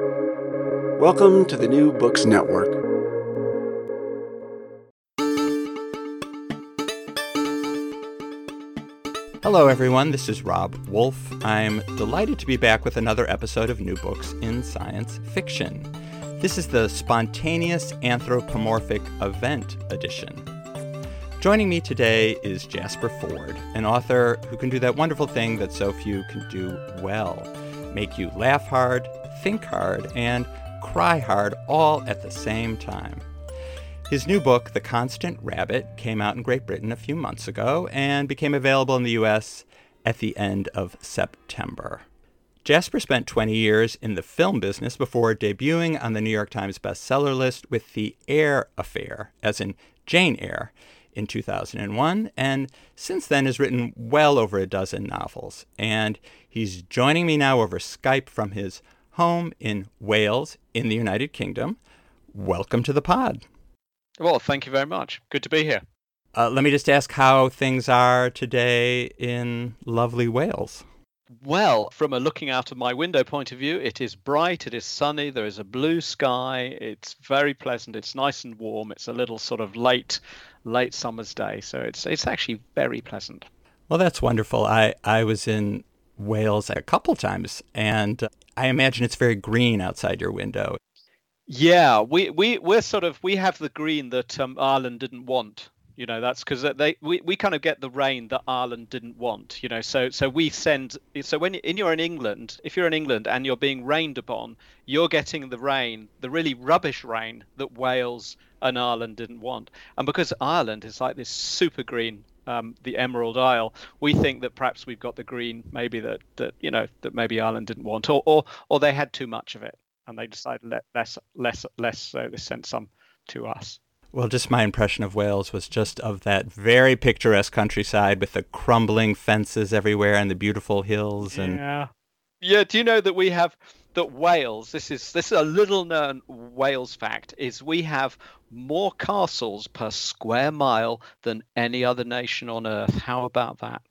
Welcome to the New Books Network. Hello, everyone. This is Rob Wolf. I'm delighted to be back with another episode of New Books in Science Fiction. This is the Spontaneous Anthropomorphic Event Edition. Joining me today is Jasper Fforde, an author who can do that wonderful thing that so few can do well make you laugh hard, think hard, and cry hard all at the same time. His new book, The Constant Rabbit, came out in Great Britain a few months ago and became available in the US at the end of September. Jasper spent 20 years in the film business before debuting on the New York Times bestseller list with The Eyre Affair, as in Jane Eyre, in 2001, and since then has written well over a dozen novels. And he's joining me now over Skype from his home in Wales, in the United Kingdom. Welcome to the pod. Well, thank you very much. Good to be here. Uh, let me just ask how things are today in lovely Wales. Well, from a looking out of my window point of view, it is bright, it is sunny, there is a blue sky, it's very pleasant, it's nice and warm, it's a little sort of late late summer's day, so it's it's actually very pleasant. Well, that's wonderful. I I was in Wales a couple times and I imagine it's very green outside your window. Yeah, we we we're sort of we have the green that um, Ireland didn't want you know that's because they we, we kind of get the rain that Ireland didn't want you know so so we send so when in you're in England if you're in England and you're being rained upon you're getting the rain the really rubbish rain that Wales and Ireland didn't want and because Ireland is like this super green um, the Emerald Isle we think that perhaps we've got the green maybe that that you know that maybe Ireland didn't want or or, or they had too much of it and they decided let less less less so they sent some to us well, just my impression of Wales was just of that very picturesque countryside with the crumbling fences everywhere and the beautiful hills and Yeah. Yeah, do you know that we have that Wales, this is this is a little known Wales fact, is we have more castles per square mile than any other nation on earth. How about that?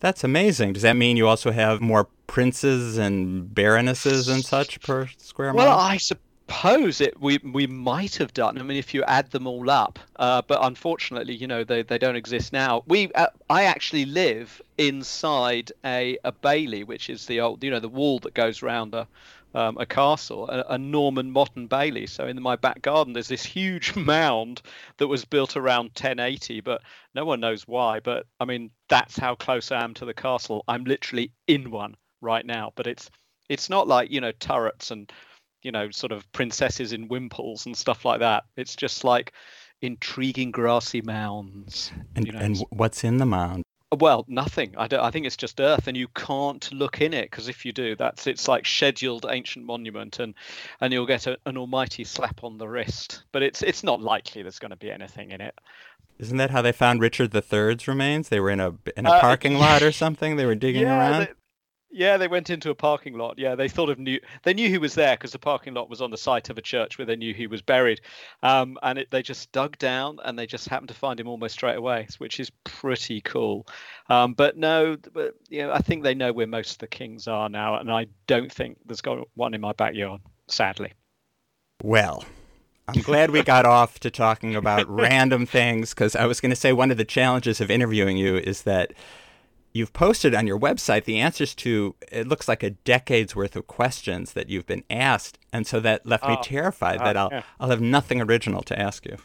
That's amazing. Does that mean you also have more princes and baronesses and such per square mile? Well, I suppose suppose it we we might have done. I mean, if you add them all up, uh, but unfortunately, you know, they, they don't exist now. We uh, I actually live inside a, a bailey, which is the old you know the wall that goes around a um, a castle, a, a, Norman Motte Bailey. So in my back garden, there's this huge mound that was built around 1080, but no one knows why. But I mean, that's how close I am to the castle. I'm literally in one right now, but it's it's not like you know turrets and you know, sort of princesses in wimples and stuff like that. It's just like intriguing grassy mounds. And, you know, and what's in the mound? Well, nothing. I, I think it's just earth, and you can't look in it because if you do, that's it's like scheduled ancient monument, and and you'll get a, an almighty slap on the wrist. But it's it's not likely there's going to be anything in it. Isn't that how they found Richard III's remains? They were in a in a uh, parking lot or something. They were digging yeah, around. They, yeah, they went into a parking lot. Yeah, they thought of knew they knew he was there because the parking lot was on the site of a church where they knew he was buried, um, and it, they just dug down and they just happened to find him almost straight away, which is pretty cool. Um, but no, but you know, I think they know where most of the kings are now, and I don't think there's got one in my backyard, sadly. Well, I'm glad we got off to talking about random things because I was going to say one of the challenges of interviewing you is that you've posted on your website the answers to it looks like a decade's worth of questions that you've been asked and so that left me oh, terrified uh, that I'll yeah. I'll have nothing original to ask you.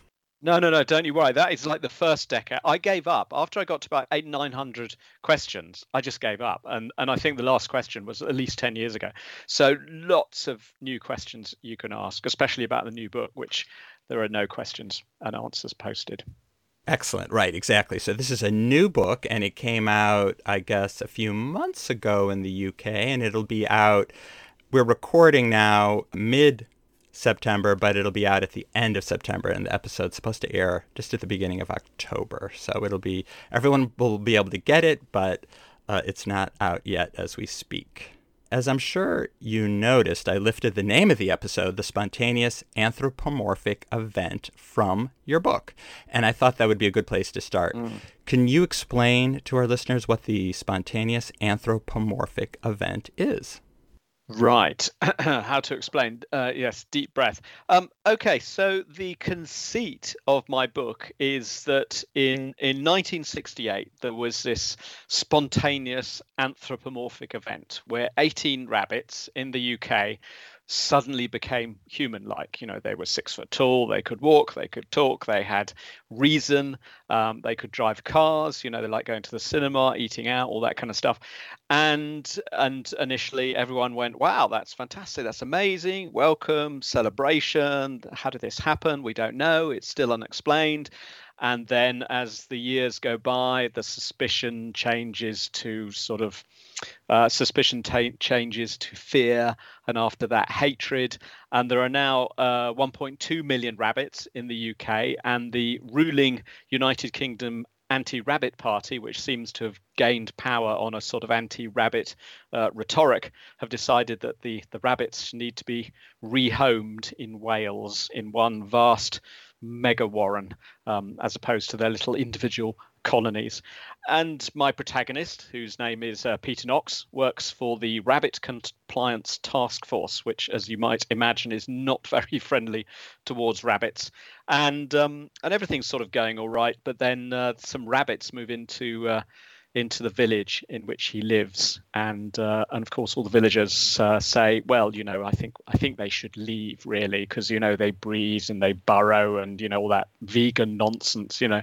No, no, no, don't you worry. That is like the first decade. I gave up after I got to about eight, nine hundred questions. I just gave up, and and I think the last question was at least ten years ago. So lots of new questions you can ask, especially about the new book, which there are no questions and answers posted. Excellent. Right, exactly. So this is a new book and it came out, I guess, a few months ago in the UK and it'll be out. We're recording now mid September, but it'll be out at the end of September and the episode's supposed to air just at the beginning of October. So it'll be, everyone will be able to get it, but uh, it's not out yet as we speak. As I'm sure you noticed, I lifted the name of the episode, The Spontaneous Anthropomorphic Event, from your book. And I thought that would be a good place to start. Mm. Can you explain to our listeners what the Spontaneous Anthropomorphic Event is? Right. How to explain? Uh, yes, deep breath. Um, okay, so the conceit of my book is that in, in 1968, there was this spontaneous anthropomorphic event where 18 rabbits in the UK suddenly became human like. You know, they were six foot tall, they could walk, they could talk, they had reason, um, they could drive cars, you know, they like going to the cinema, eating out, all that kind of stuff. And and initially everyone went, Wow, that's fantastic, that's amazing, welcome, celebration. How did this happen? We don't know, it's still unexplained. And then as the years go by, the suspicion changes to sort of uh, suspicion changes to fear, and after that, hatred. And there are now uh, 1.2 million rabbits in the UK, and the ruling United Kingdom anti rabbit party, which seems to have gained power on a sort of anti rabbit uh, rhetoric, have decided that the, the rabbits need to be rehomed in Wales in one vast mega warren um, as opposed to their little individual colonies. And my protagonist, whose name is uh, Peter Knox, works for the Rabbit Compliance Task Force, which, as you might imagine, is not very friendly towards rabbits. And um, and everything's sort of going all right, but then uh, some rabbits move into uh, into the village in which he lives, and uh, and of course all the villagers uh, say, well, you know, I think I think they should leave really because you know they breathe and they burrow and you know all that vegan nonsense, you know.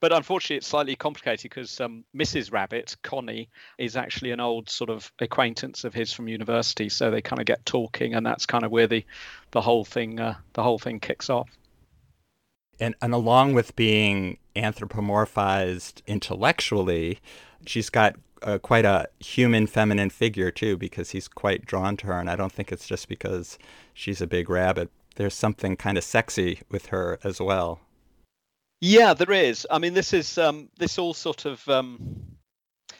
But unfortunately, it's slightly complicated because um, Mrs. Rabbit, Connie, is actually an old sort of acquaintance of his from university, so they kind of get talking, and that's kind of where the the whole thing uh, the whole thing kicks off. And, and along with being anthropomorphized intellectually, she's got uh, quite a human feminine figure too, because he's quite drawn to her. And I don't think it's just because she's a big rabbit. There's something kind of sexy with her as well. Yeah, there is. I mean, this is um, this all sort of um,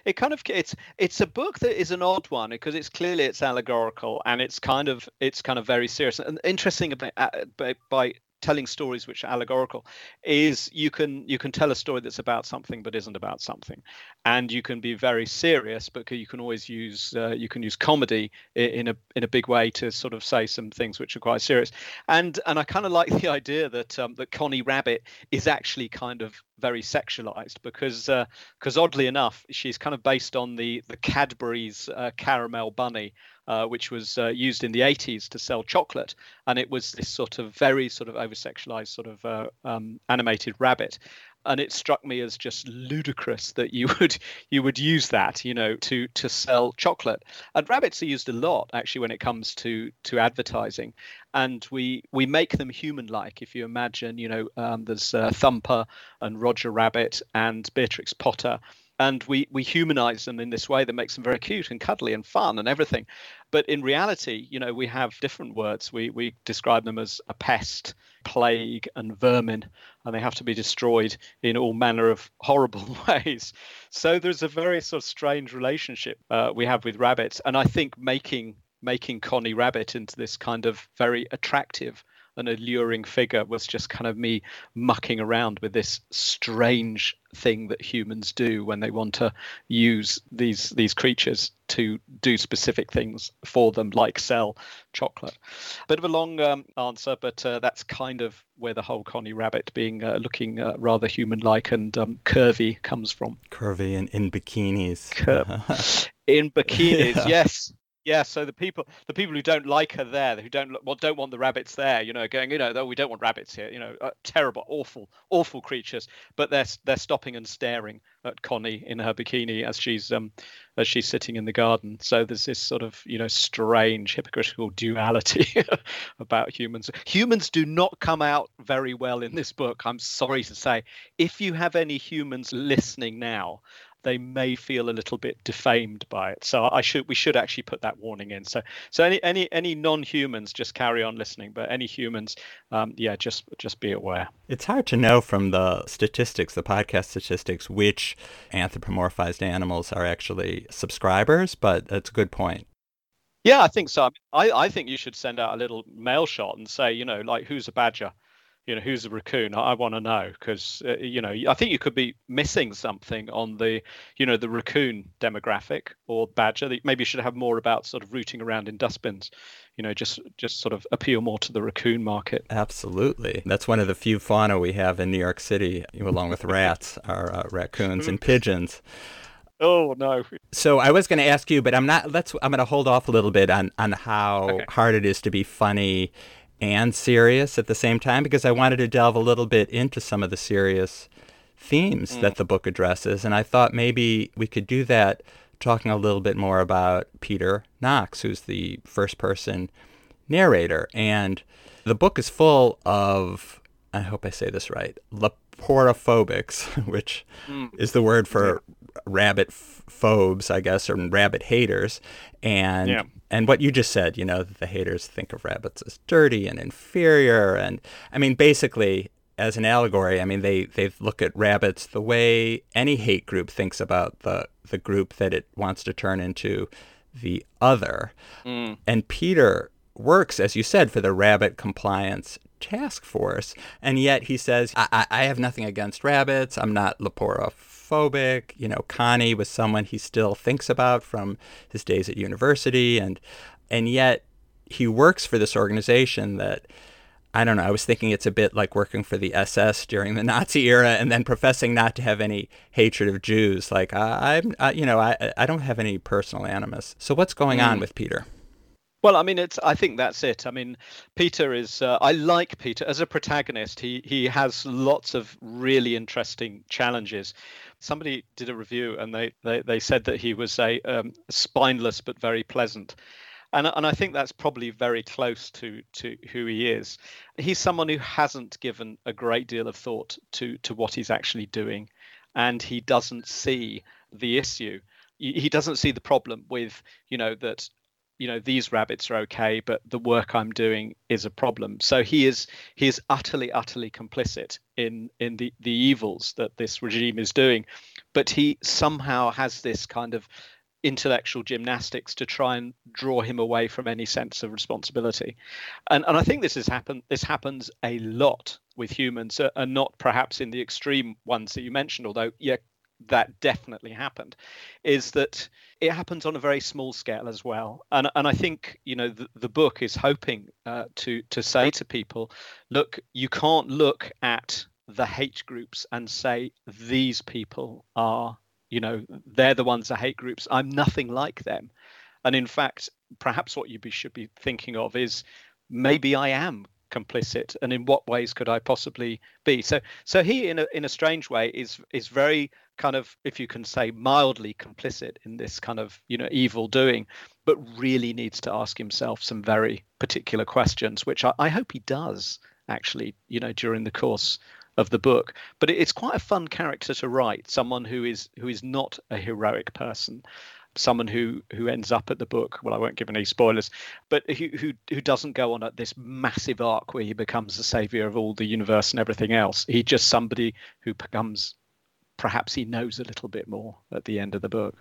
it kind of it's it's a book that is an odd one because it's clearly it's allegorical and it's kind of it's kind of very serious and interesting about uh, by, by telling stories which are allegorical is you can you can tell a story that's about something but isn't about something. And you can be very serious but you can always use uh, you can use comedy in a in a big way to sort of say some things which are quite serious. And and I kind of like the idea that um, that Connie Rabbit is actually kind of very sexualized because because uh, oddly enough she's kind of based on the the Cadbury's uh, caramel bunny uh, which was uh, used in the 80s to sell chocolate. And it was this sort of very sort of over sexualized sort of uh, um, animated rabbit. And it struck me as just ludicrous that you would you would use that, you know, to to sell chocolate. And rabbits are used a lot actually when it comes to to advertising, and we we make them human-like. If you imagine, you know, um, there's uh, Thumper and Roger Rabbit and Beatrix Potter, and we we humanize them in this way that makes them very cute and cuddly and fun and everything. But in reality you know we have different words. We we describe them as a pest plague and vermin and they have to be destroyed in all manner of horrible ways. So there's a very sort of strange relationship uh, we have with rabbits. And i think making making connie rabbit into this kind of very attractive an alluring figure was just kind of me mucking around with this strange thing that humans do when they want to use these these creatures to do specific things for them, like sell chocolate. Bit of a long um, answer, but uh, that's kind of where the whole Connie Rabbit being uh, looking uh, rather human-like and um, curvy comes from. Curvy in, in bikinis. Cur- in bikinis, yeah. yes yeah, so the people the people who don't like her there, who don't well don't want the rabbits there, you know, going, you know, oh, we don't want rabbits here, you know, uh, terrible, awful, awful creatures. But they're they're stopping and staring at Connie in her bikini as she's um as she's sitting in the garden. So there's this sort of you know strange hypocritical duality about humans. Humans do not come out very well in this book. I'm sorry to say. If you have any humans listening now, they may feel a little bit defamed by it. So I should we should actually put that warning in. So so any any any non-humans just carry on listening, but any humans, um, yeah, just just be aware. It's hard to know from the statistics, the podcast statistics, which anthropomorphized animals are actually subscribers, but that's a good point. Yeah, I think so. I, I think you should send out a little mail shot and say, you know, like who's a badger? You know who's a raccoon i, I want to know because uh, you know i think you could be missing something on the you know the raccoon demographic or badger maybe you should have more about sort of rooting around in dustbins you know just just sort of appeal more to the raccoon market absolutely that's one of the few fauna we have in new york city along with rats are uh, raccoons and pigeons Oh no. So I was going to ask you, but I'm not. Let's. I'm going to hold off a little bit on on how Okay. hard it is to be funny and serious at the same time because I wanted to delve a little bit into some of the serious themes mm. that the book addresses, and I thought maybe we could do that talking a little bit more about Peter Knox, who's the first person narrator, and the book is full of. I hope I say this right. Laporophobics, which mm. is the word for rabbit phobes, I guess, or rabbit haters. And Yeah. and what you just said, you know, the haters think of rabbits as dirty and inferior, and I mean, basically, as an allegory, I mean, they they look at rabbits the way any hate group thinks about the the group that it wants to turn into the other. Mm. And Peter works, as you said, for the rabbit compliance task force, and yet he says, I, I, I have nothing against rabbits. I'm not laporophobic. You know, Connie was someone he still thinks about from his days at university, and and yet he works for this organization that I don't know. I was thinking it's a bit like working for the SS during the Nazi era, and then professing not to have any hatred of Jews. Like I, I'm, I, you know, I, I don't have any personal animus. So what's going on with Peter? Well, I mean, it's. I think that's it. I mean, Peter is. Uh, I like Peter as a protagonist. He he has lots of really interesting challenges. Somebody did a review and they they, they said that he was a um, spineless but very pleasant. And, and I think that's probably very close to, to who he is. He's someone who hasn't given a great deal of thought to, to what he's actually doing, and he doesn't see the issue. He he doesn't see the problem with, you know, that you know these rabbits are okay but the work i'm doing is a problem. So he is he is utterly utterly complicit in in the the evils that this regime is doing. But he somehow has this kind of intellectual gymnastics to try and draw him away from any sense of responsibility. And and i think this has happened this happens a lot with humans uh, and not perhaps in the extreme ones that you mentioned although yeah that definitely happened is that it happens on a very small scale as well. And and i think you know the, the book is hoping uh, to to say to people look you can't look at the hate groups and say these people are you know they're the ones that hate groups. I'm nothing like them. And in fact perhaps what you be, should be thinking of is maybe i am complicit and in what ways could i possibly be? So so he in a in a strange way is is very kind of if you can say mildly complicit in this kind of you know evil doing but really needs to ask himself some very particular questions which i, I hope he does actually you know during the course of the book. But it's quite a fun character to write someone who is who is not a heroic person someone who who ends up at the book well i won't give any spoilers but who who, who doesn't go on at this massive arc where he becomes the savior of all the universe and everything else he's just somebody who becomes perhaps he knows a little bit more at the end of the book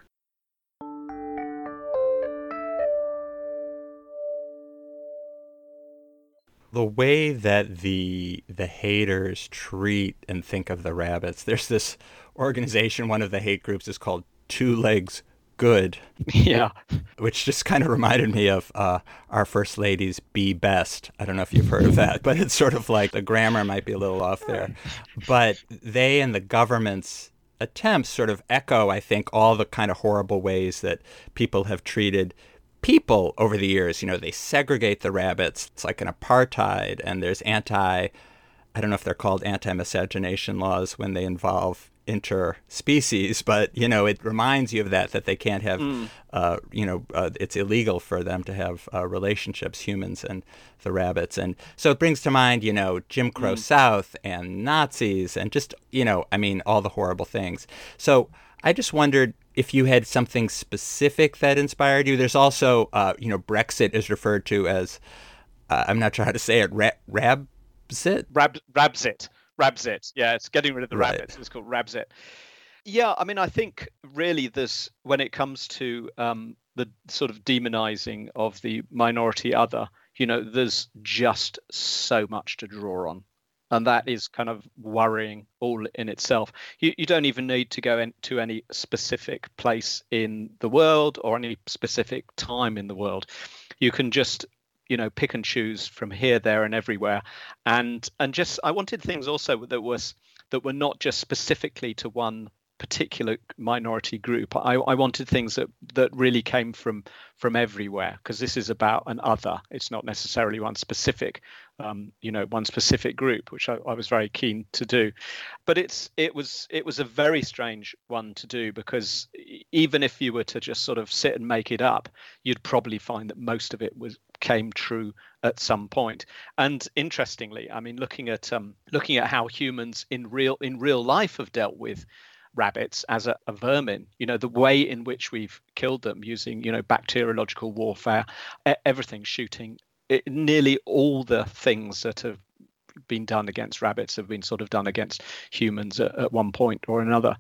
the way that the the haters treat and think of the rabbits. There's this organization. One of the hate groups is called Two Legs Good, yeah which just kind of reminded me of uh, our first lady's Be Best. I don't know if you've heard of that, but it's sort of like the grammar might be a little off there. But they and the government's attempts sort of echo, I think, all the kind of horrible ways that people have treated people over the years. You know, they segregate the rabbits. It's like an apartheid, and there's anti, I don't know if they're called anti-miscegenation laws when they involve interspecies, but you know, it reminds you of that that they can't have, uh, you know, uh, it's illegal for them to have uh, relationships, humans and the rabbits, and so it brings to mind, you know, Jim Crow South and Nazis, and just you know, I mean, all the horrible things. So I just wondered if you had something specific that inspired you. There's also, uh, you know, Brexit is referred to as, uh, I'm not sure how to say it, ra- Rabzit. Rab, Rabzit. Rabzit. Yeah, it's getting rid of the Right. rabbits. It's called Rabzit. Yeah, I mean, I think really this, when it comes to um, the sort of demonizing of the minority other, you know, there's just so much to draw on. and that is kind of worrying all in itself. You, you don't even need to go into any specific place in the world or any specific time in the world. You can just you know pick and choose from here there and everywhere. And and just i wanted things also that was that were not just specifically to one particular minority group. I, I wanted things that that really came from from everywhere because this is about an other. It's not necessarily one specific, um, you know, one specific group, which I, I was very keen to do. But it's it was it was a very strange one to do because even if you were to just sort of sit and make it up, you'd probably find that most of it was came true at some point. And interestingly, I mean, looking at um, looking at how humans in real in real life have dealt with rabbits as a, a, vermin. You know the way in which we've killed them using you know bacteriological warfare everything shooting it, nearly all the things that have been done against rabbits have been sort of done against humans at, at one point or another.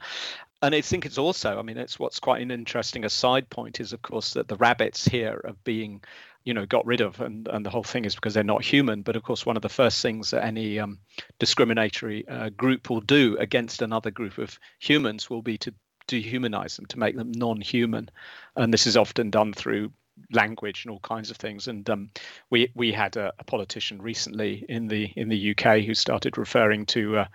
And I think it's also, I mean, it's what's quite an interesting aside point is, of course, that the rabbits here are being you know got rid of and and the whole thing is because they're not human. But of course one of the first things that any um, discriminatory uh, group will do against another group of humans will be to dehumanize them to make them non-human. And this is often done through language and all kinds of things. And um, we we had a, a, politician recently in the in the UK who started referring to uh,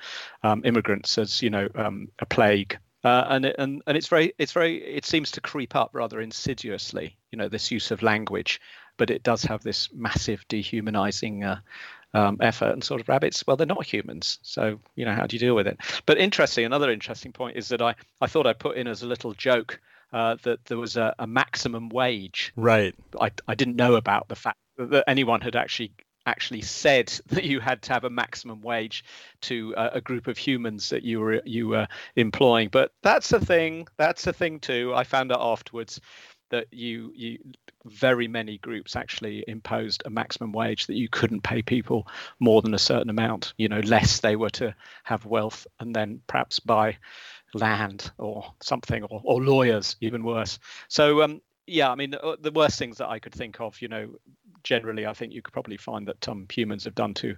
um, immigrants as you know um, a plague. Uh, and and and it's very it's very it seems to creep up rather insidiously you know this use of language but it does have this massive dehumanizing uh, um, effort. And sort of rabbits, well, they're not humans, so you know how do you deal with it? But interesting, another interesting point is that I I thought I put in as a little joke uh, that there was a, a, maximum wage. Right. I I didn't know about the fact that anyone had actually actually said that you had to have a maximum wage to uh, a group of humans that you were you were employing but that's a thing that's a thing too i found out afterwards that you you very many groups actually imposed a maximum wage that you couldn't pay people more than a certain amount, you know, less they were to have wealth and then perhaps buy land or something or, or lawyers, even worse. So, um, yeah, I mean, uh, the worst things that I could think of, you know, generally, I think you could probably find that um, humans have done to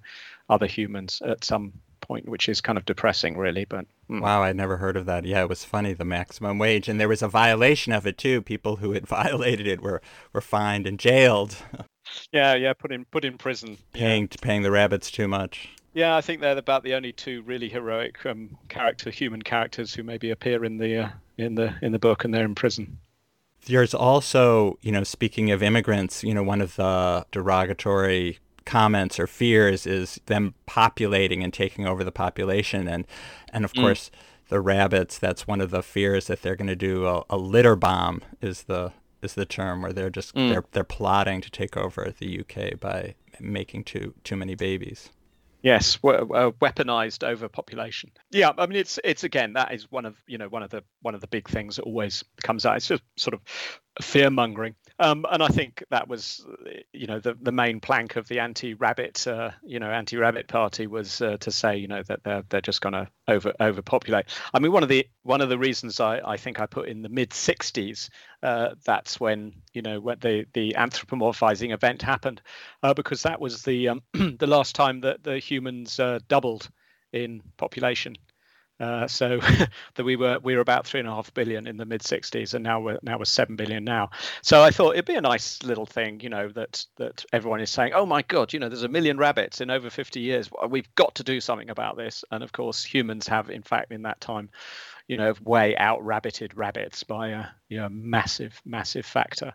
other humans at some point, which is kind of depressing, really. But mm. wow, I'd never heard of that. Yeah, it was funny the maximum wage, and there was a violation of it too. People who had violated it were were fined and jailed. yeah, yeah, put in put in prison. Paying yeah. paying the rabbits too much. Yeah, I think they're about the only two really heroic um, character, human characters who maybe appear in the uh, in the in the book, and they're in prison. There's also, you know, speaking of immigrants, you know, one of the derogatory comments or fears is them populating and taking over the population and and of mm. course the rabbits that's one of the fears that they're going to do a, a, litter bomb is the is the term where they're just mm. they're they're plotting to take over the UK by making too too many babies Yes, uh, weaponized overpopulation. Yeah, I mean it's it's again that is one of you know one of the one of the big things that always comes out. It's just sort of fear mongering, um, and I think that was you know the the main plank of the anti-rabbit uh, you know anti-rabbit party was uh, to say you know that they're they're just going to over overpopulate. I mean one of the one of the reasons I I think I put in the mid 60s uh, that's when you know when the the anthropomorphizing event happened, uh, because that was the um, the last time that the humans uh, doubled in population. Uh, so that we were we were about three and a half billion in the mid 60s, and now we're now we're seven billion now. So I thought it'd be a nice little thing, you know, that that everyone is saying, oh my god, you know, there's a million rabbits in over 50 years. We've got to do something about this. And of course, humans have, in fact, in that time, you know, way out rabbited rabbits by a you know, massive, massive factor.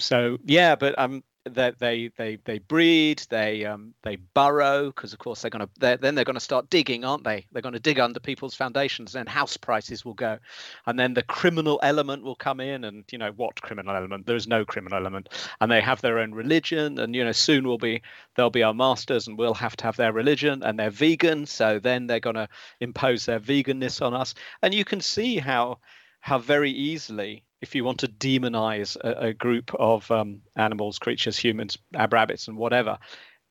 So yeah, but um, that they they they breed, they um they burrow because of course they're gonna they're, then they're gonna start digging, aren't they? They're gonna dig under people's foundations, and house prices will go, and then the criminal element will come in, and you know what criminal element? There is no criminal element, and they have their own religion, and you know soon will be they'll be our masters, and we'll have to have their religion, and they're vegan, so then they're gonna impose their veganness on us, and you can see how how very easily if you want to demonize a, a group of um, animals, creatures, humans, rabbits, and whatever,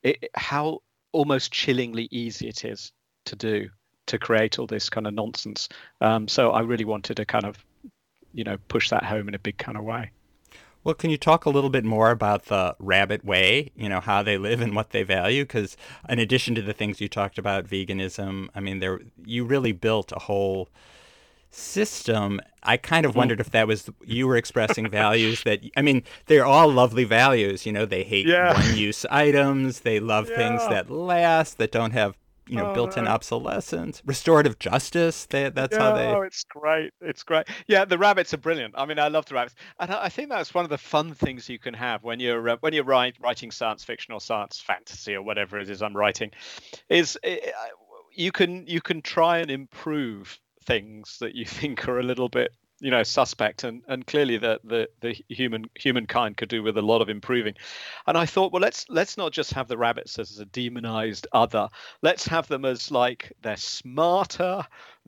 it, how almost chillingly easy it is to do to create all this kind of nonsense. Um, so I really wanted to kind of, you know, push that home in a big kind of way. Well, can you talk a little bit more about the rabbit way, you know, how they live and what they value? Because in addition to the things you talked about, veganism, I mean, there you really built a whole system. I kind of mm-hmm. wondered if that was you were expressing values that I mean, they're all lovely values. You know, they hate yeah. one-use items. They love yeah. things that last, that don't have you know, oh, built-in obsolescence, restorative justice. They, that's yeah, how they. Oh, it's great! It's great. Yeah, the rabbits are brilliant. I mean, I love the rabbits, and I think that's one of the fun things you can have when you're uh, when you're write, writing science fiction or science fantasy or whatever it is I'm writing, is uh, you can you can try and improve things that you think are a little bit you know suspect and and clearly the the the human humankind could do with a lot of improving and i thought well let's let's not just have the rabbits as a demonized other let's have them as like they're smarter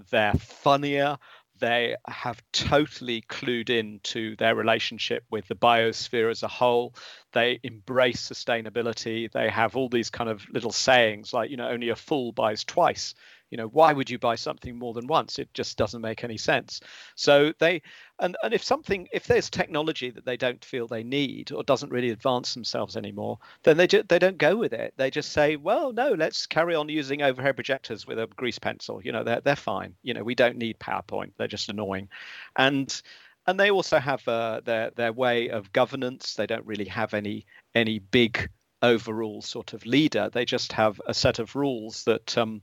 they're funnier they have totally clued in to their relationship with the biosphere as a whole. They embrace sustainability. They have all these kind of little sayings like, you know, only a fool buys twice you know why would you buy something more than once? It just doesn't make any sense. So they and and if something if there's technology that they don't feel they need or doesn't really advance themselves anymore then they just they don't go with it. They just say well no let's carry on using overhead projectors with a grease pencil. You know they're, they're fine. You know we don't need powerpoint. They're just annoying. And and they also have uh, their their way of governance. They don't really have any any big overall sort of leader. They just have a set of rules that um,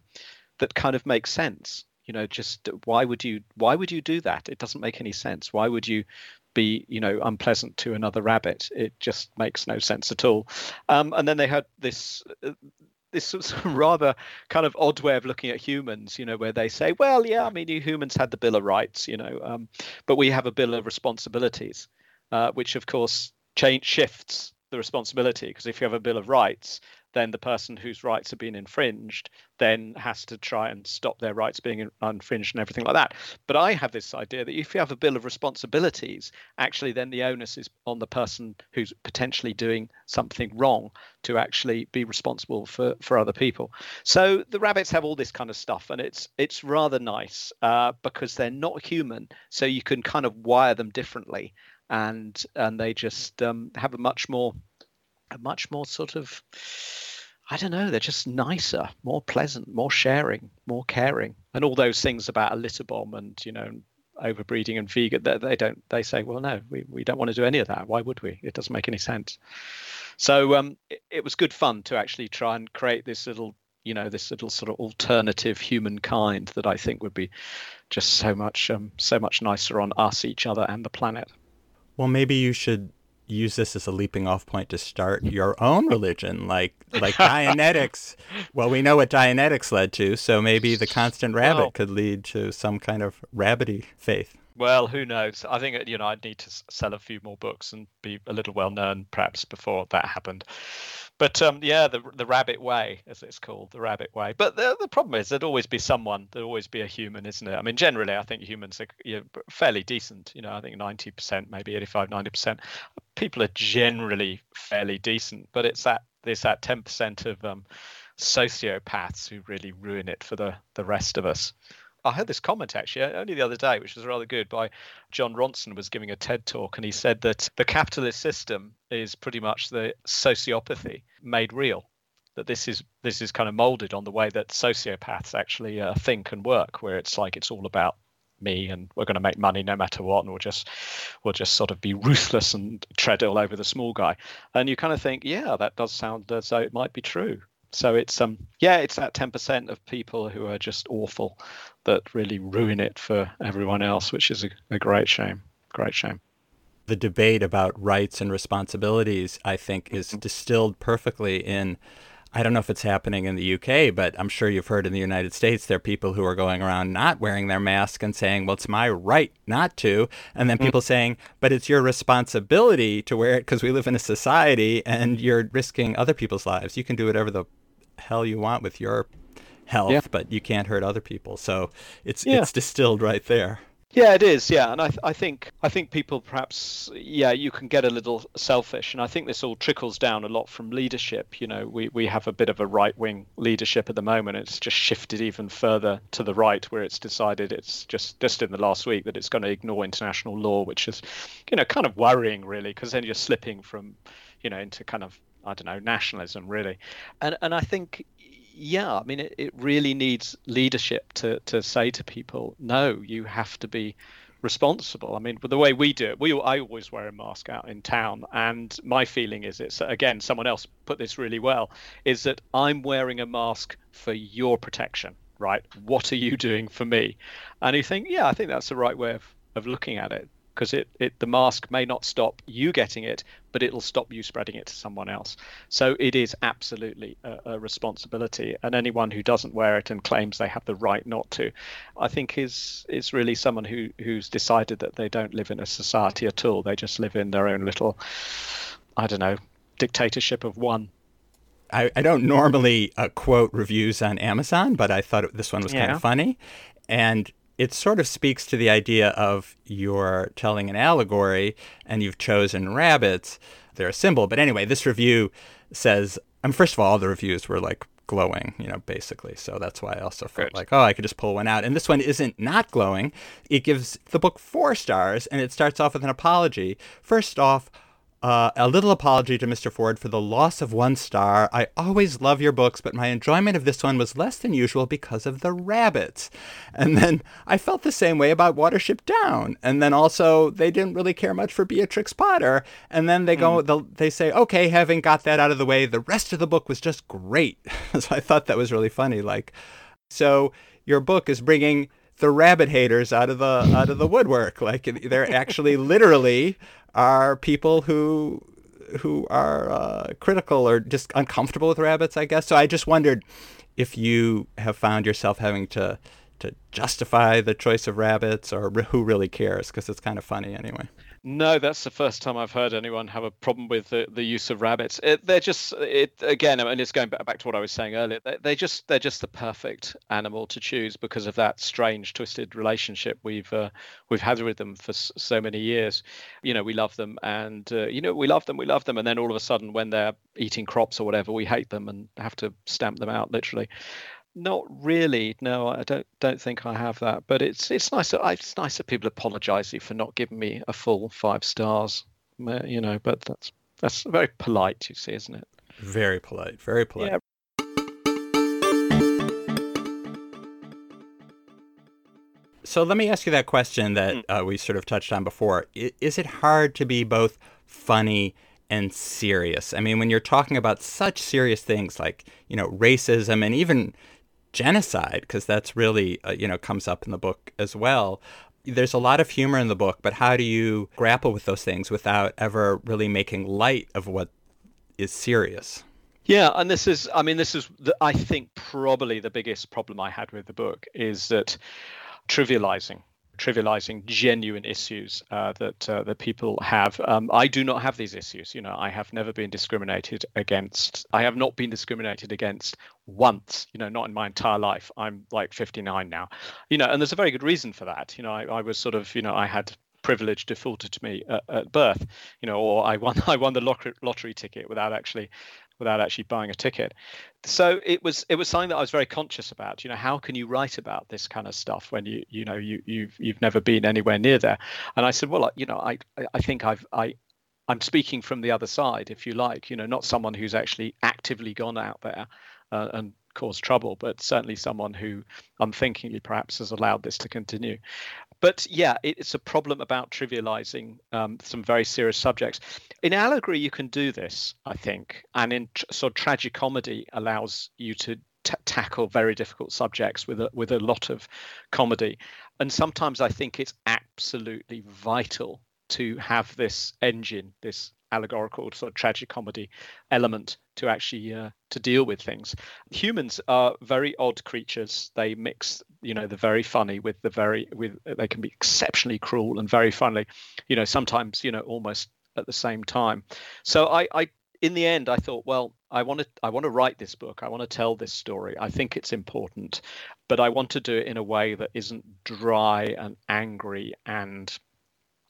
that kind of makes sense. You know just why would you why would you do that? It doesn't make any sense. Why would you be you know unpleasant to another rabbit? It just makes no sense at all. Um, and then they had this uh, this rather kind of odd way of looking at humans, you know, where they say, well, yeah, I mean, humans had the Bill of Rights, you know, um, but we have a Bill of Responsibilities, uh, which of course change shifts the responsibility because if you have a Bill of Rights, then the person whose rights have been infringed then has to try and stop their rights being infringed and everything like that. But I have this idea that if you have a bill of responsibilities, actually then the onus is on the person who's potentially doing something wrong to actually be responsible for for other people. So the rabbits have all this kind of stuff, and it's it's rather nice uh, because they're not human, so you can kind of wire them differently, and and they just um, have a much more a much more sort of I don't know, they're just nicer, more pleasant, more sharing, more caring, and all those things about a litter bomb and you know overbreeding and vegan. They, they don't. They say, well, no, we, we don't want to do any of that. Why would we? It doesn't make any sense. So um, it, it was good fun to actually try and create this little, you know, this little sort of alternative humankind that I think would be just so much, um, so much nicer on us, each other, and the planet. Well, maybe you should use this as a leaping off point to start your own religion, like like Dianetics. well, we know what Dianetics led to, so maybe the constant rabbit well, could lead to some kind of rabbity faith. Well, who knows? I think you know I'd need to sell a few more books and be a little well known, perhaps before that happened. But um, yeah, the the rabbit way, as it's called, the rabbit way. But the the problem is there'd always be someone, there'd always be a human, isn't it? I mean, generally, I think humans are you know, fairly decent. You know, I think ninety percent, maybe 85, 90 percent, people are generally fairly decent. But it's that there's that ten percent of um, sociopaths who really ruin it for the the rest of us. I heard this comment actually only the other day, which was rather good. By Jon Ronson was giving a TED talk, and he said that the capitalist system is pretty much the sociopathy made real. That this is this is kind of molded on the way that sociopaths actually uh, think and work, where it's like it's all about me and we're going to make money no matter what and we'll just we'll just sort of be ruthless and tread all over the small guy and you kind of think yeah that does sound as though it might be true so it's um yeah, it's that ten percent of people who are just awful that really ruin it for everyone else, which is a, a great shame. Great shame. The debate about rights and responsibilities, I think, is mm-hmm. distilled perfectly in I don't know if it's happening in the UK, but I'm sure you've heard in the United States there are people who are going around not wearing their mask and saying, well, it's my right not to. And then mm. people saying, but it's your responsibility to wear it because we live in a society and you're risking other people's lives. You can do whatever the hell you want with your health, yeah. but you can't hurt other people. So it's yeah. it's distilled right there. Yeah, it is. Yeah, and I, th- I think I think people perhaps yeah you can get a little selfish, and I think this all trickles down a lot from leadership. You know, we we have a bit of a right wing leadership at the moment. It's just shifted even further to the right, where it's decided it's just just in the last week that it's going to ignore international law, which is, you know, kind of worrying really, because then you're slipping from, you know, into kind of I don't know nationalism really, and and I think yeah, I mean, it, it really needs leadership to, to say to people, no, you have to be responsible. I mean, the way we do it, we I always wear a mask out in town, and my feeling is it's again someone else put this really well, is that I'm wearing a mask for your protection, right? What are you doing for me? And you think, yeah, I think that's the right way of, of looking at it because it, it the mask may not stop you getting it, but it'll stop you spreading it to someone else. So it is absolutely a, a, responsibility, and anyone who doesn't wear it and claims they have the right not to, I think is is really someone who who's decided that they don't live in a society at all. They just live in their own little, I don't know, dictatorship of one. I, I don't normally uh, quote reviews on Amazon, but I thought this one was yeah. kind of funny. And it sort of speaks to the idea of you're telling an allegory and you've chosen rabbits. They're a symbol. But anyway, this review says, um, first of all, the reviews were like glowing, you know, basically. So that's why I also felt Good. like, oh, I could just pull one out. And this one isn't not glowing. It gives the book four stars and it starts off with an apology. First off, uh, a little apology to Mr. Fforde for the loss of one star. I always love your books, but my enjoyment of this one was less than usual because of the rabbits. And then I felt the same way about Watership Down. And then also, they didn't really care much for Beatrix Potter. And then they go, mm. they say, okay, having got that out of the way, the rest of the book was just great. so I thought that was really funny. Like, so your book is bringing the rabbit haters out of the out of the woodwork. Like they're actually literally are people who who are uh, critical or just uncomfortable with rabbits, I guess. So I just wondered if you have found yourself having to to justify the choice of rabbits or who really cares because it's kind of funny anyway. No, that's the first time I've heard anyone have a problem with the, the use of rabbits. It, they're just it again, and it's going back, to what I was saying earlier. They, they just they're just the perfect animal to choose because of that strange, twisted relationship we've uh, we've had with them for so many years. You know, we love them, and uh, you know we love them, we love them, and then all of a sudden, when they're eating crops or whatever, we hate them and have to stamp them out literally. Not really. No, I don't don't think I have that. But it's it's nice. That, it's nice that people apologise for not giving me a full five stars. You know, but that's that's very polite. You see, isn't it? Very polite. Very polite. Yeah. So let me ask you that question that mm. uh, we sort of touched on before. Is it hard to be both funny and serious? I mean, when you're talking about such serious things like, you know, racism and even genocide because that's really uh, you know comes up in the book as well. There's a lot of humor in the book but how do you grapple with those things without ever really making light of what is serious? Yeah and this is i mean this is the, i think probably the biggest problem i had with the book is that trivializing trivializing genuine issues uh, that uh, that people have. Um, I do not have these issues. You know, I have never been discriminated against. I have not been discriminated against once. You know, not in my entire life. I'm like 59 now. You know, and there's a very good reason for that. You know, I, I was sort of, you know, I had privilege defaulted to me at, at, birth, you know, or I won I won the lottery, lottery ticket without actually without actually buying a ticket. So it was it was something that I was very conscious about. You know, how can you write about this kind of stuff when you you know you you've you've never been anywhere near there? And I said, well, you know, I I think I've I I'm speaking from the other side, if you like. You know, not someone who's actually actively gone out there uh, and caused trouble, but certainly someone who unthinkingly perhaps has allowed this to continue but yeah, it's a problem about trivializing um, some very serious subjects. In allegory, you can do this, I think, and in tr- sort of tragic comedy allows you to t- tackle very difficult subjects with a, with a lot of comedy. And sometimes I think it's absolutely vital to have this engine, this allegorical sort of tragic comedy element to actually uh, to deal with things. Humans are very odd creatures. They mix, you know, the very funny with the very with. They can be exceptionally cruel and very funny, you know, sometimes you know almost at the same time. So I, I in the end, I thought, well, I want to I want to write this book. I want to tell this story. I think it's important, but I want to do it in a way that isn't dry and angry and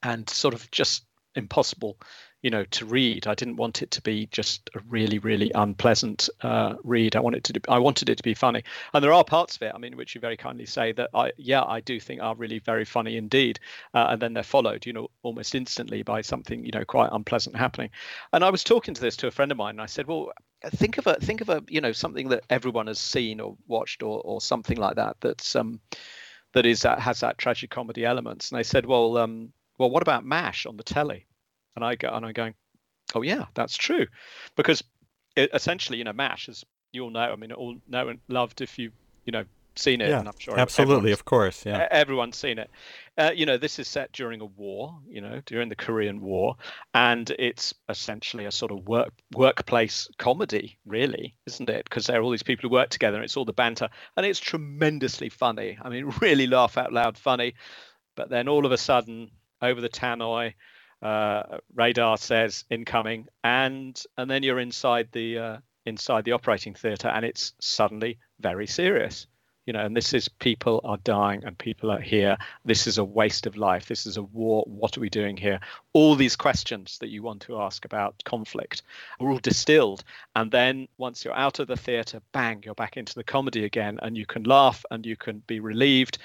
and sort of just impossible you know to read. I didn't want it to be just a really really unpleasant uh, read. I wanted to i wanted it to be funny. And there are parts of it i mean which you very kindly say that i yeah i do think are really very funny indeed uh, and then they're followed you know almost instantly by something you know quite unpleasant happening. And i was talking to this to a friend of mine and i said well think of a think of a you know something that everyone has seen or watched or or something like that that's um that is that has that tragic comedy elements. And they said well um well what about mash on the telly and I go and I'm going, oh yeah, that's true, because it, essentially, you know, Mash, as you all know, I mean, all know and loved if you, you know, seen it. Yeah, and I'm sure absolutely, of course, yeah. Everyone's seen it. Uh, you know, this is set during a war, you know, during the Korean War, and it's essentially a sort of work workplace comedy, really, isn't it? Because there are all these people who work together, and it's all the banter, and it's tremendously funny. I mean, really laugh out loud funny. But then all of a sudden, over the tannoy, uh, radar says incoming, and and then you're inside the uh, inside the operating theatre, and it's suddenly very serious. You know, and this is people are dying and people are here. This is a waste of life. This is a war. What are we doing here? All these questions that you want to ask about conflict are all distilled. And then once you're out of the theatre, bang, you're back into the comedy again, and you can laugh and you can be relieved.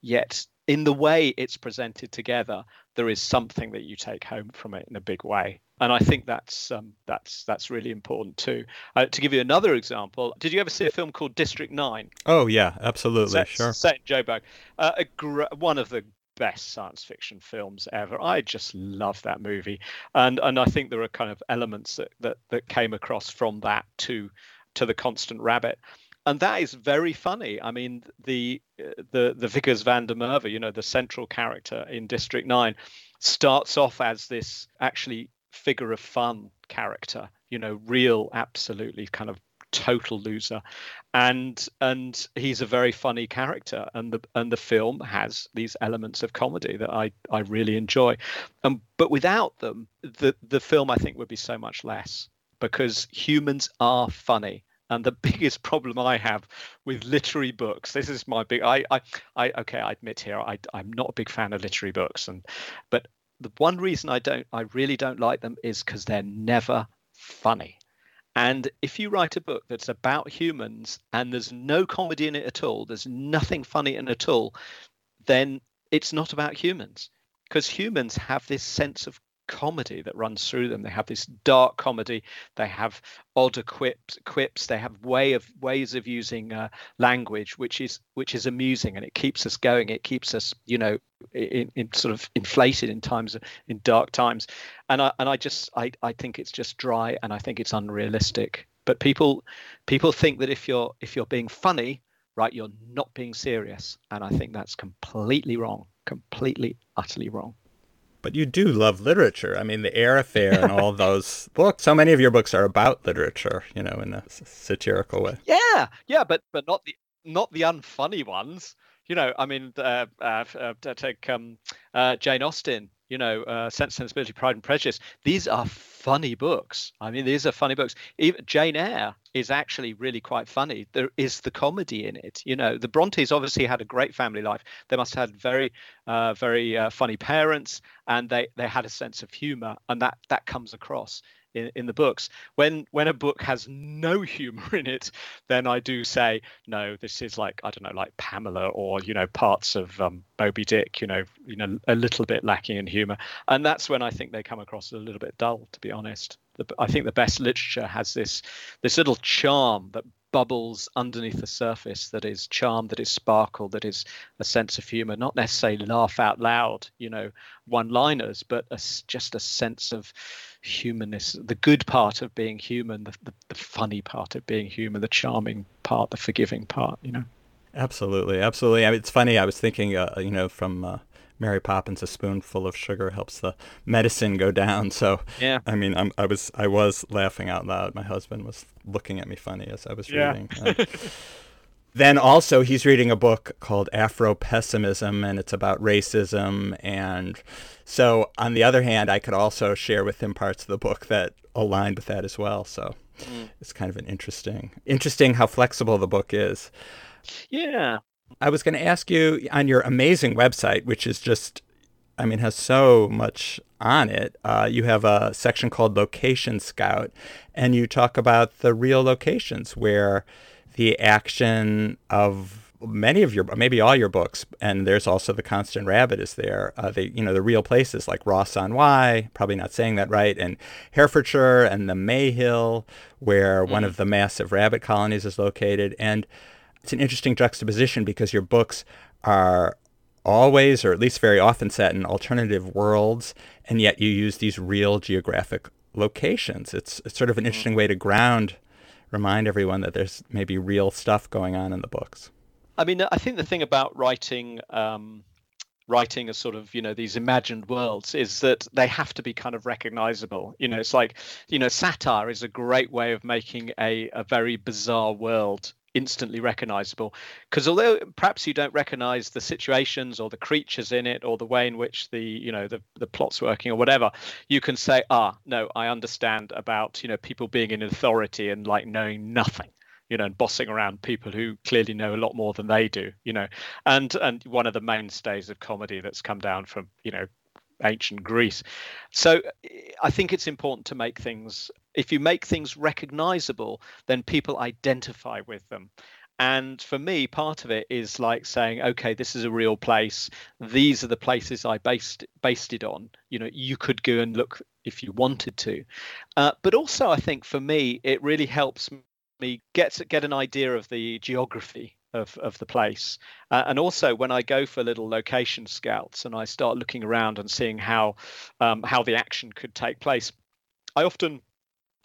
Yet in the way it's presented together, there is something that you take home from it in a big way. And I think that's um, that's that's really important too. Uh, to give you another example, did you ever see a film called District Nine? Oh yeah, absolutely, set, sure. Set in Joburg, uh, gr- one of the best science fiction films ever. I just love that movie, and and I think there are kind of elements that that, that came across from that to to the Constant Rabbit and that is very funny. I mean, the the the Wikus van der Merwe, you know, the central character in District Nine, starts off as this actually figure of fun character, you know, real, absolutely kind of total loser, and and he's a very funny character, and the and the film has these elements of comedy that I I really enjoy, um, but without them, the the film I think would be so much less because humans are funny and the biggest problem I have with literary books, this is my big, I, I, I okay, I admit here, I, I'm not a big fan of literary books, and but the one reason I don't, I really don't like them is because they're never funny. And if you write a book that's about humans and there's no comedy in it at all, there's nothing funny in it at all, then it's not about humans because humans have this sense of comedy that runs through them. They have this dark comedy. They have odd quips, quips. They have way of ways of using uh, language, which is which is amusing, and it keeps us going. It keeps us, you know, in, in sort of inflated in times in dark times. And I and I just I I think it's just dry, and I think it's unrealistic. But people people think that if you're if you're being funny, right, you're not being serious, and I think that's completely wrong. Completely, utterly wrong. But you do love literature. I mean, the Eyre Affair and all those books. So many of your books are about literature, you know, in a satirical way. Yeah, yeah, but but not the not the unfunny ones. You know, I mean, uh, uh, uh, take um, uh, Jane Austen you know, uh, Sense, Sensibility, Pride and Prejudice. These are funny books. I mean, these are funny books. Even Jane Eyre is actually really quite funny. There is the comedy in it. You know, the Brontes obviously had a great family life. They must have had very, uh, very uh, funny parents, and they they had a sense of humour, and that that comes across in, in the books. When when a book has no humor in it, then I do say no. This is like I don't know, like Pamela or you know parts of um, Moby Dick. You know, you know a little bit lacking in humor, and that's when I think they come across a little bit dull, to be honest. The, I think the best literature has this this little charm that bubbles underneath the surface that is charm, that is sparkle, that is a sense of humor, not necessarily laugh out loud, you know, one liners, but a, just a sense of humanness, the good part of being human, the, the, the funny part of being human, the charming part, the forgiving part, you know. Absolutely, absolutely. I mean, it's funny. I was thinking, uh, you know, from uh, Mary Poppins, a spoonful of sugar helps the medicine go down. So yeah, I mean, I'm, i was I was laughing out loud. My husband was looking at me funny as I was yeah. reading. Uh, then also he's reading a book called Afro Pessimism, and it's about racism. And so on the other hand, I could also share with him parts of the book that aligned with that as well. So mm. it's kind of an interesting, interesting how flexible the book is. Yeah. I was going to ask you on your amazing website, which is just, I mean, has so much on it. Uh, you have a section called Location Scout, and you talk about the real locations where the action of many of your maybe all your books and there's also the constant rabbit is there uh, the you know the real places like ross on wye probably not saying that right and herefordshire and the mayhill where mm-hmm. one of the massive rabbit colonies is located and it's an interesting juxtaposition because your books are always or at least very often set in alternative worlds and yet you use these real geographic locations it's, it's sort of an mm-hmm. interesting way to ground remind everyone that there's maybe real stuff going on in the books I mean, I think the thing about writing, um, writing a sort of you know these imagined worlds is that they have to be kind of recognizable. You know, it's like you know, satire is a great way of making a a very bizarre world instantly recognizable because although perhaps you don't recognize the situations or the creatures in it or the way in which the you know the, the plot's working or whatever you can say ah no i understand about you know people being in authority and like knowing nothing you know, and bossing around people who clearly know a lot more than they do, you know, and and one of the mainstays of comedy that's come down from you know ancient Greece. So I think it's important to make things. If you make things recognizable, then people identify with them. And for me, part of it is like saying, okay, this is a real place. These are the places I based based it on. You know, you could go and look if you wanted to. Uh, but also, I think for me, it really helps me get get an idea of the geography of, of the place. Uh, and also when I go for little location scouts and I start looking around and seeing how um, how the action could take place, I often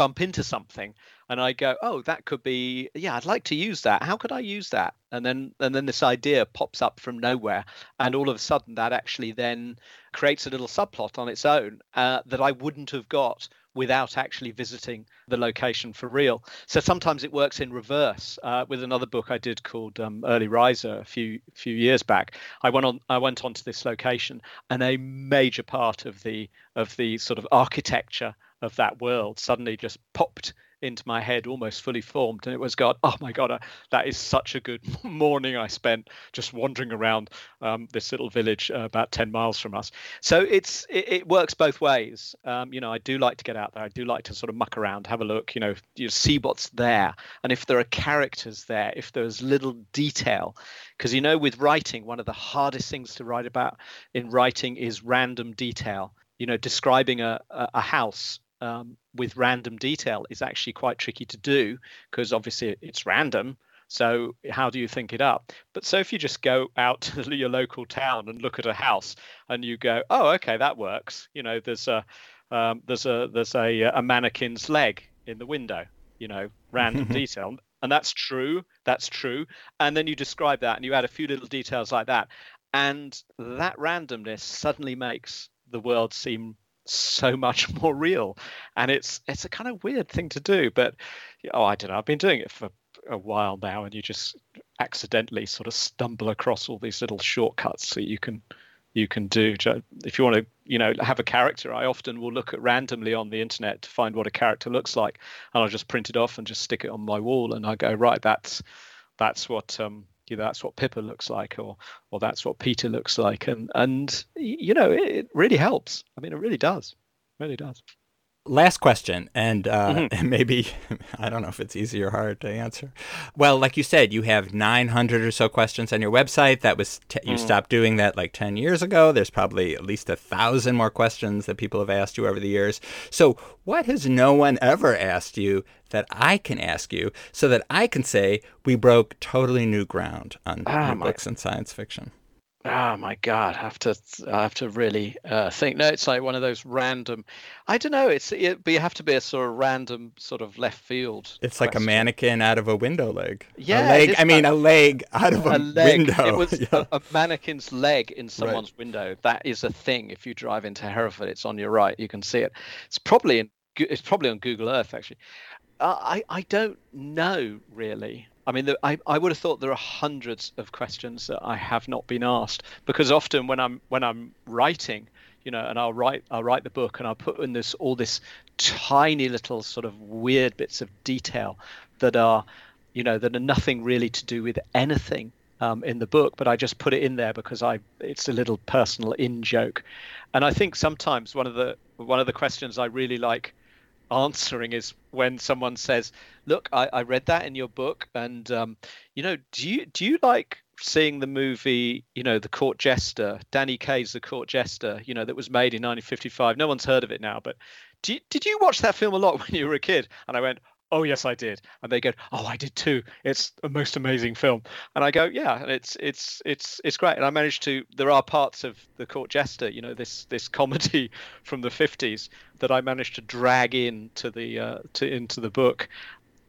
bump into something and I go, oh, that could be, yeah, I'd like to use that. How could I use that? And then and then this idea pops up from nowhere, and all of a sudden that actually then creates a little subplot on its own uh, that I wouldn't have got without actually visiting the location for real. So sometimes it works in reverse. Uh, with another book I did called um, Early Riser a few few years back, I went on I went onto this location, and a major part of the of the sort of architecture of that world suddenly just popped into my head almost fully formed and it was god oh my god that is such a good morning i spent just wandering around um, this little village uh, about 10 miles from us. So it's it, it works both ways. Um, you know i do like to get out there. I do like to sort of muck around have a look you know you see what's there. And if there are characters there if there's little detail because you know with writing one of the hardest things to write about in writing is random detail. You know describing a, a house um, with random detail is actually quite tricky to do because obviously it's random. So how do you think it up? But so if you just go out to your local town and look at a house and you go, oh, okay, that works. You know, there's a um, there's a there's a, a mannequin's leg in the window. You know, random detail, and that's true. That's true. And then you describe that and you add a few little details like that, and that randomness suddenly makes the world seem so much more real. And it's it's a kind of weird thing to do but oh i don't know i've been doing it for a while now and you just accidentally sort of stumble across all these little shortcuts that you can you can do. If you want to you know have a character i often will look at randomly on the internet to find what a character looks like and i'll just print it off and just stick it on my wall and i go right that's that's what um you know, that's what Pippa looks like, or or that's what Peter looks like, and and you know, it, it really helps. I mean, it really does, it really does. Last question, and uh, mm-hmm. maybe I don't know if it's easy or hard to answer. Well, like you said, you have 900 or so questions on your website. That was t- you mm. stopped doing that like 10 years ago. There's probably at least a thousand more questions that people have asked you over the years. So, what has no one ever asked you that I can ask you, so that I can say we broke totally new ground on oh, books and science fiction? Oh my God! I have to, I have to really uh, think. No, it's like one of those random. I don't know. It's it, but you have to be a sort of random, sort of left field. It's question. like a mannequin out of a window leg. Yeah, a leg. I mean, a leg out of a, a leg. window. It was yeah. a, a, mannequin's leg in someone's right. window. That is a thing. If you drive into Hereford, it's on your right. You can see it. It's probably in. It's probably on Google Earth actually. Uh, I I don't know really. I mean, I, I would have thought there are hundreds of questions that I have not been asked because often when I'm when I'm writing, you know, and I'll write I'll write the book and I'll put in this all this tiny little sort of weird bits of detail that are, you know, that are nothing really to do with anything um, in the book, but I just put it in there because I it's a little personal in joke, and I think sometimes one of the one of the questions I really like answering is when someone says, "Look, I, I read that in your book, and um, you know, do you do you like seeing the movie, you know, The Court Jester, Danny Kaye's The Court Jester, you know, that was made in 1955. No one's heard of it now, but you, did you watch that film a lot when you were a kid? And I went, oh yes i did. And they go oh i did too. It's a most amazing film. And i go yeah and it's it's it's it's great. And i managed to there are parts of the court jester you know this this comedy from the 50s that i managed to drag into the uh, to into the book.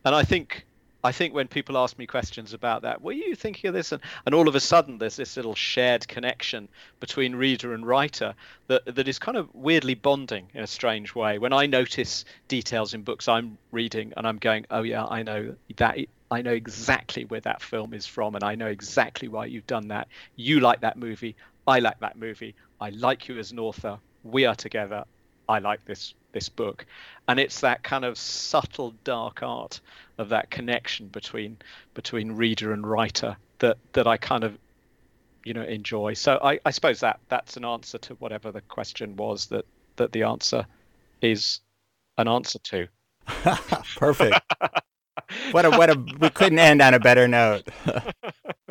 And i think I think when people ask me questions about that, were you thinking of this? And, and all of a sudden, there's this little shared connection between reader and writer that, that is kind of weirdly bonding in a strange way. When I notice details in books I'm reading and I'm going, oh, yeah, I know that. I know exactly where that film is from, and I know exactly why you've done that. You like that movie. I like that movie. I like you as an author. We are together. I like this this book, and it's that kind of subtle dark art of that connection between between reader and writer that that I kind of you know enjoy. So I, I suppose that that's an answer to whatever the question was that that the answer is an answer to. Perfect. what a what a we couldn't end on a better note.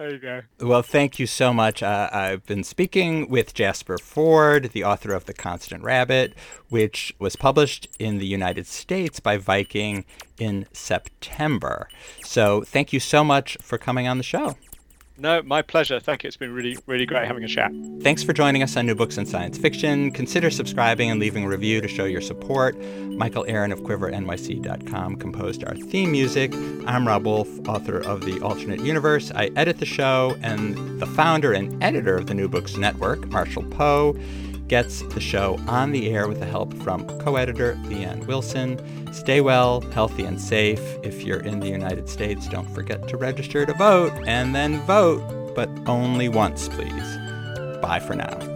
there you go. Well, thank you so much. Uh, I've been speaking with Jasper Fforde, the author of The Constant Rabbit, which was published in the United States by Viking in September. So, thank you so much for coming on the show. No, my pleasure. Thank you. It's been really, really great having a chat. Thanks for joining us on New Books in Science Fiction. Consider subscribing and leaving a review to show your support. Michael Aaron of QuiverNYC.com composed our theme music. I'm Rob Wolf, author of The Alternate Universe. I edit the show, and the founder and editor of the New Books Network, Marshall Poe, gets the show on the air with the help from co editor Leanne Wilson. Stay well, healthy, and safe. If you're in the United States, don't forget to register to vote and then vote, but only once, please. Bye for now.